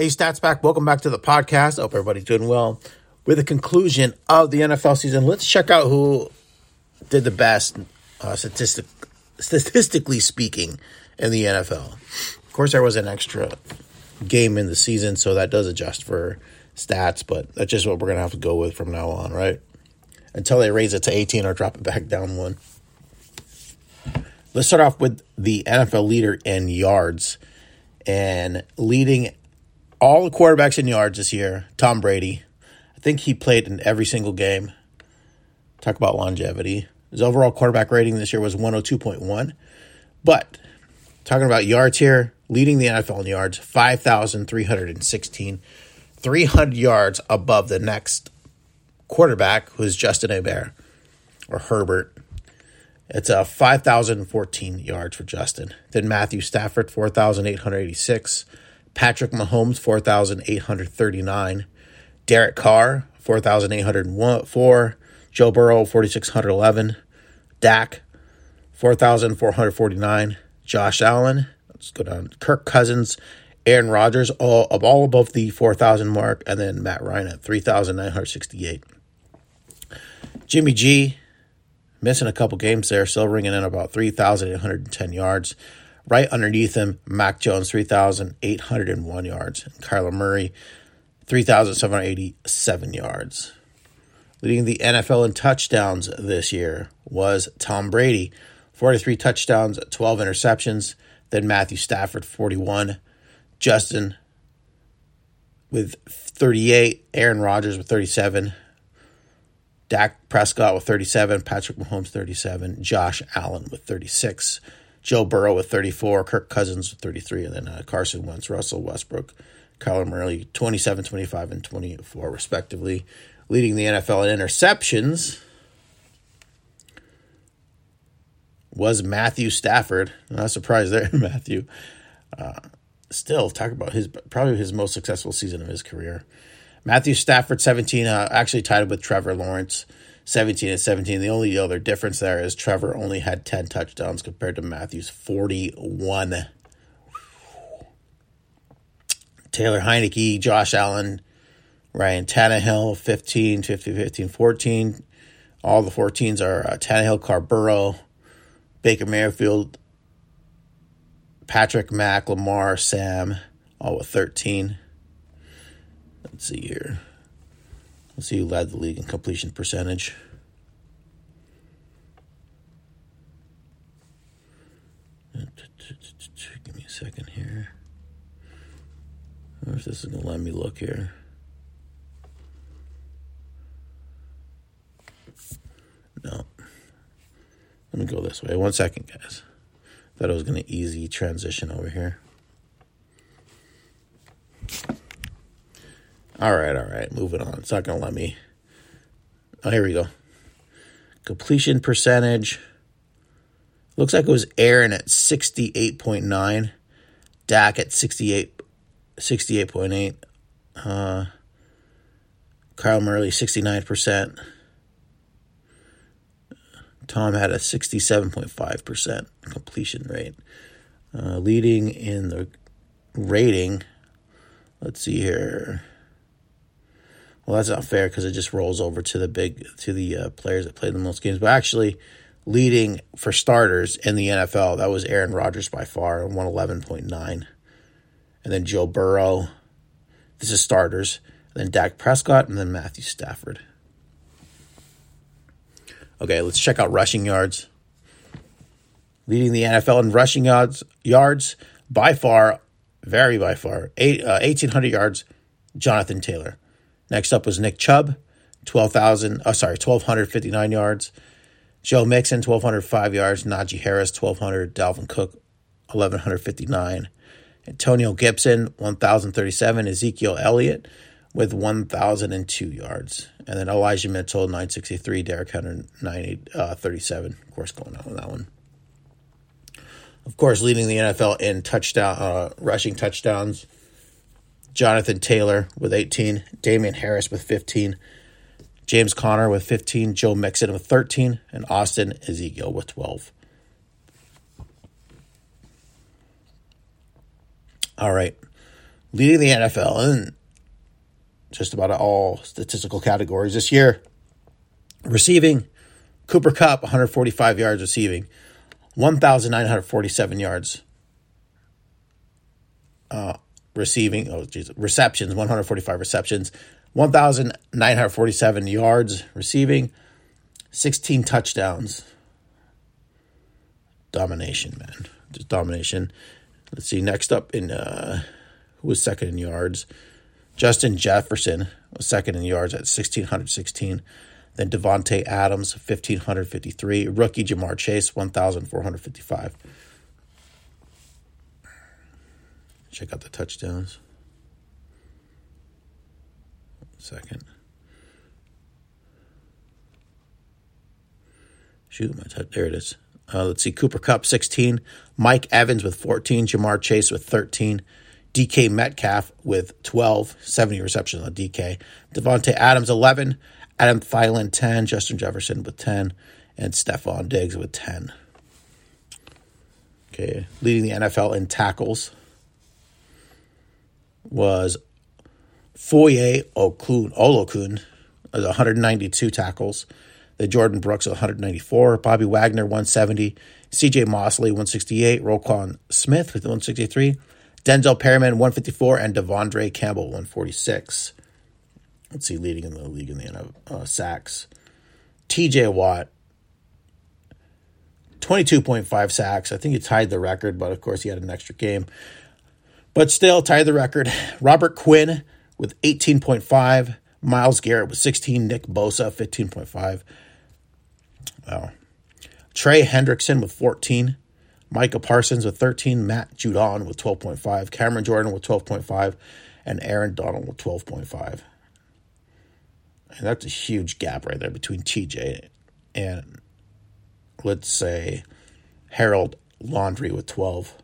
Hey, Stats Back, welcome back to the podcast. Hope everybody's doing well. With the conclusion of the NFL season, let's check out who did the best, uh, statistic, statistically speaking, in the NFL. Of course, there was an extra game in the season, so that does adjust for stats, but that's just what we're going to have to go with from now on, right? Until they raise it to 18 or drop it back down one. Let's start off with the NFL leader in yards and leading all the quarterbacks in yards this year, Tom Brady. I think he played in every single game. Talk about longevity. His overall quarterback rating this year was 102.1. But talking about yards here, leading the NFL in yards, 5,316. 300 yards above the next quarterback, who's Justin Herbert or Herbert. It's a 5,014 yards for Justin. Then Matthew Stafford, 4,886. Patrick Mahomes, 4,839. Derek Carr, 4,804. Joe Burrow, 4,611. Dak, 4,449. Josh Allen, let's go down. Kirk Cousins, Aaron Rodgers, all all above the 4,000 mark, and then Matt Ryan at 3,968. Jimmy G, missing a couple games there, still ringing in about 3,810 yards. Right underneath him, Mac Jones, 3,801 yards. And Kyler Murray, 3,787 yards. Leading the NFL in touchdowns this year was Tom Brady, 43 touchdowns, 12 interceptions. Then Matthew Stafford, 41. Justin with 38. Aaron Rodgers with 37. Dak Prescott with 37. Patrick Mahomes, 37. Josh Allen with 36. Joe Burrow with 34, Kirk Cousins with 33, and then uh, Carson Wentz, Russell Westbrook, Kyler Murray, 27, 25, and 24, respectively, leading the NFL in interceptions. Was Matthew Stafford? Not surprised there, Matthew. Uh, still, talk about his probably his most successful season of his career. Matthew Stafford, 17, uh, actually tied with Trevor Lawrence. 17 and 17. The only other difference there is Trevor only had 10 touchdowns compared to Matthews 41. Taylor Heinicke, Josh Allen, Ryan Tannehill, 15, 15, 15, 14. All the 14s are uh, Tannehill, Carburo, Baker Mayfield, Patrick Mack, Lamar, Sam, all with 13. Let's see here. Let's see who led the league in completion percentage. Give me a second here. If this is going to let me look here. No. Let me go this way. One second, guys. Thought it was going to easy transition over here. All right, all right. Moving on. It's not going to let me. Oh, here we go. Completion percentage. Looks like it was Aaron at 68.9. Dak at 68, 68.8. Uh, Kyle Murray, 69%. Tom had a 67.5% completion rate. Uh, leading in the rating, let's see here. Well, that's not fair because it just rolls over to the big to the uh, players that played the most games. But actually, leading for starters in the NFL, that was Aaron Rodgers by far, one eleven point nine, and then Joe Burrow. This is starters. And then Dak Prescott, and then Matthew Stafford. Okay, let's check out rushing yards. Leading the NFL in rushing yards, yards by far, very by far, eight, uh, 1,800 yards, Jonathan Taylor. Next up was Nick Chubb, 12,000, oh, sorry, 1,259 yards. Joe Mixon, 1,205 yards. Najee Harris, 1,200. Dalvin Cook, 1,159. Antonio Gibson, 1,037. Ezekiel Elliott with 1,002 yards. And then Elijah Mitchell, 963. Derrick Henry, 937. Uh, of course, going on with that one. Of course, leading the NFL in touchdown, uh, rushing touchdowns. Jonathan Taylor with 18, Damien Harris with 15, James Conner with 15, Joe Mixon with 13, and Austin Ekeler with 12. All right. leading the NFL in just about all statistical categories this year. Receiving, Cooper Kupp, 145 yards receiving, 1,947 yards uh, receiving. Oh, geez, receptions, 145 receptions, 1,947 yards receiving, 16 touchdowns. Domination, man. Just domination. Let's see. Next up in uh, who was second in yards? Justin Jefferson was second in yards at 1,616. Then Davante Adams, 1,553. Rookie Ja'Marr Chase, 1,455. Check out the touchdowns. Second. Shoot, my touch. There it is. Uh, let's see. Cooper Kupp, 16. Mike Evans with 14. Ja'Marr Chase with 13. DK Metcalf with 12, 70 receptions on DK. Davante Adams, 11. Adam Thielen, 10. Justin Jefferson with 10. And Stefon Diggs with 10. Okay, leading the NFL in tackles was Foye Okun, Oluokun, 192 tackles. The Jordyn Brooks, 194. Bobby Wagner, 170. CJ Mosley, 168. Roquan Smith with 163. Denzel Perryman, 154. And De'Vondre Campbell, 146. Let's see, leading in the league in the uh, sacks. TJ Watt, 22.5 sacks. I think he tied the record, but of course he had an extra game. But still tied the record. Robert Quinn with 18.5. Myles Garrett with 16. Nick Bosa, 15.5. Wow. Trey Hendrickson with 14. Micah Parsons with 13. Matt Judon with 12.5. Cameron Jordan with 12.5. And Aaron Donald with 12.5. And that's a huge gap right there between TJ and, let's say, Harold Landry with 12.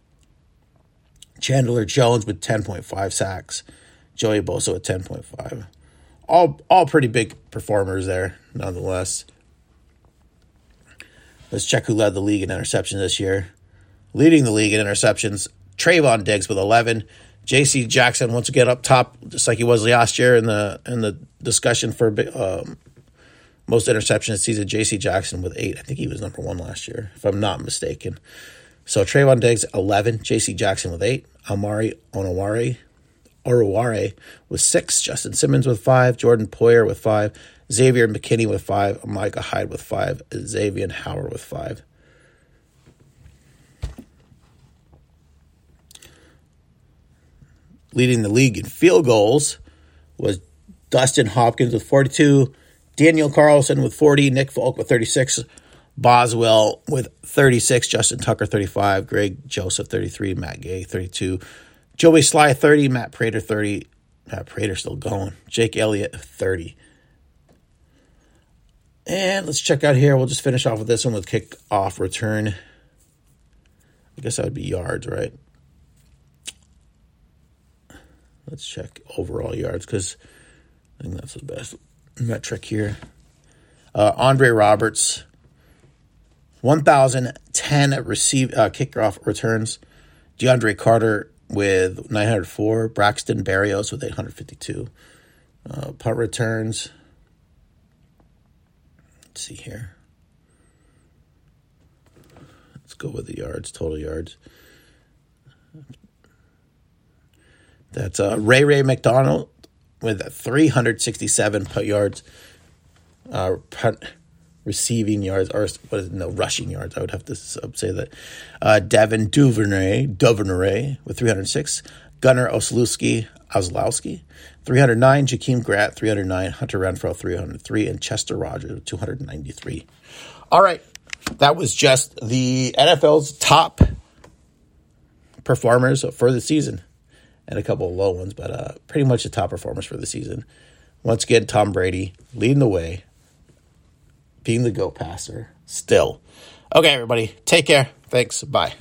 Chandler Jones with 10.5 sacks. Joey Bosa with 10.5. All, all pretty big performers there, nonetheless. Let's check who led the league in interceptions this year. Leading the league in interceptions, Trevon Diggs with 11. J.C. Jackson once again up top, just like he was last year in the in the discussion for um, most interceptions season. J.C. Jackson with eight. I think he was number one last year, if I'm not mistaken. So Trevon Diggs 11, J.C. Jackson with eight, Amari Onoware, Oruware with six, Justin Simmons with five, Jordan Poyer with five, Xavier McKinney with five, Micah Hyde with five, Xavien Howard with five. Leading the league in field goals was Dustin Hopkins with 42, Daniel Carlson with 40, Nick Folk with 36, Boswell with 36, Justin Tucker 35, Greg Joseph 33, Matt Gay 32, Joey Slye 30, Matt Prater 30, Matt Prater still going, Jake Elliott 30. And let's check out here. We'll just finish off with this one with kick off return. I guess that would be yards, right? Let's check overall yards because I think that's the best metric here. Uh, Andre Roberts, 1,010 receive uh, kickoff returns. DeAndre Carter with 904. Braxton Berrios with 852. Uh, punt returns. Let's see here. Let's go with the yards, total yards. That's uh, Ray Ray McDonald with 367 punt yards. Uh, punt receiving yards, or what is no rushing yards? I would have to say that. Uh, Devin Duvernay, Duvernay with 306. Gunnar Oslowski, Oslowski, 309. Jakeem Grant, 309. Hunter Renfrow, 303. And Chester Rogers, 293. All right. That was just the NFL's top performers for the season and a couple of low ones, but uh, pretty much the top performers for the season. Once again, Tom Brady leading the way, being the go passer still. Okay, everybody, take care. Thanks. Bye.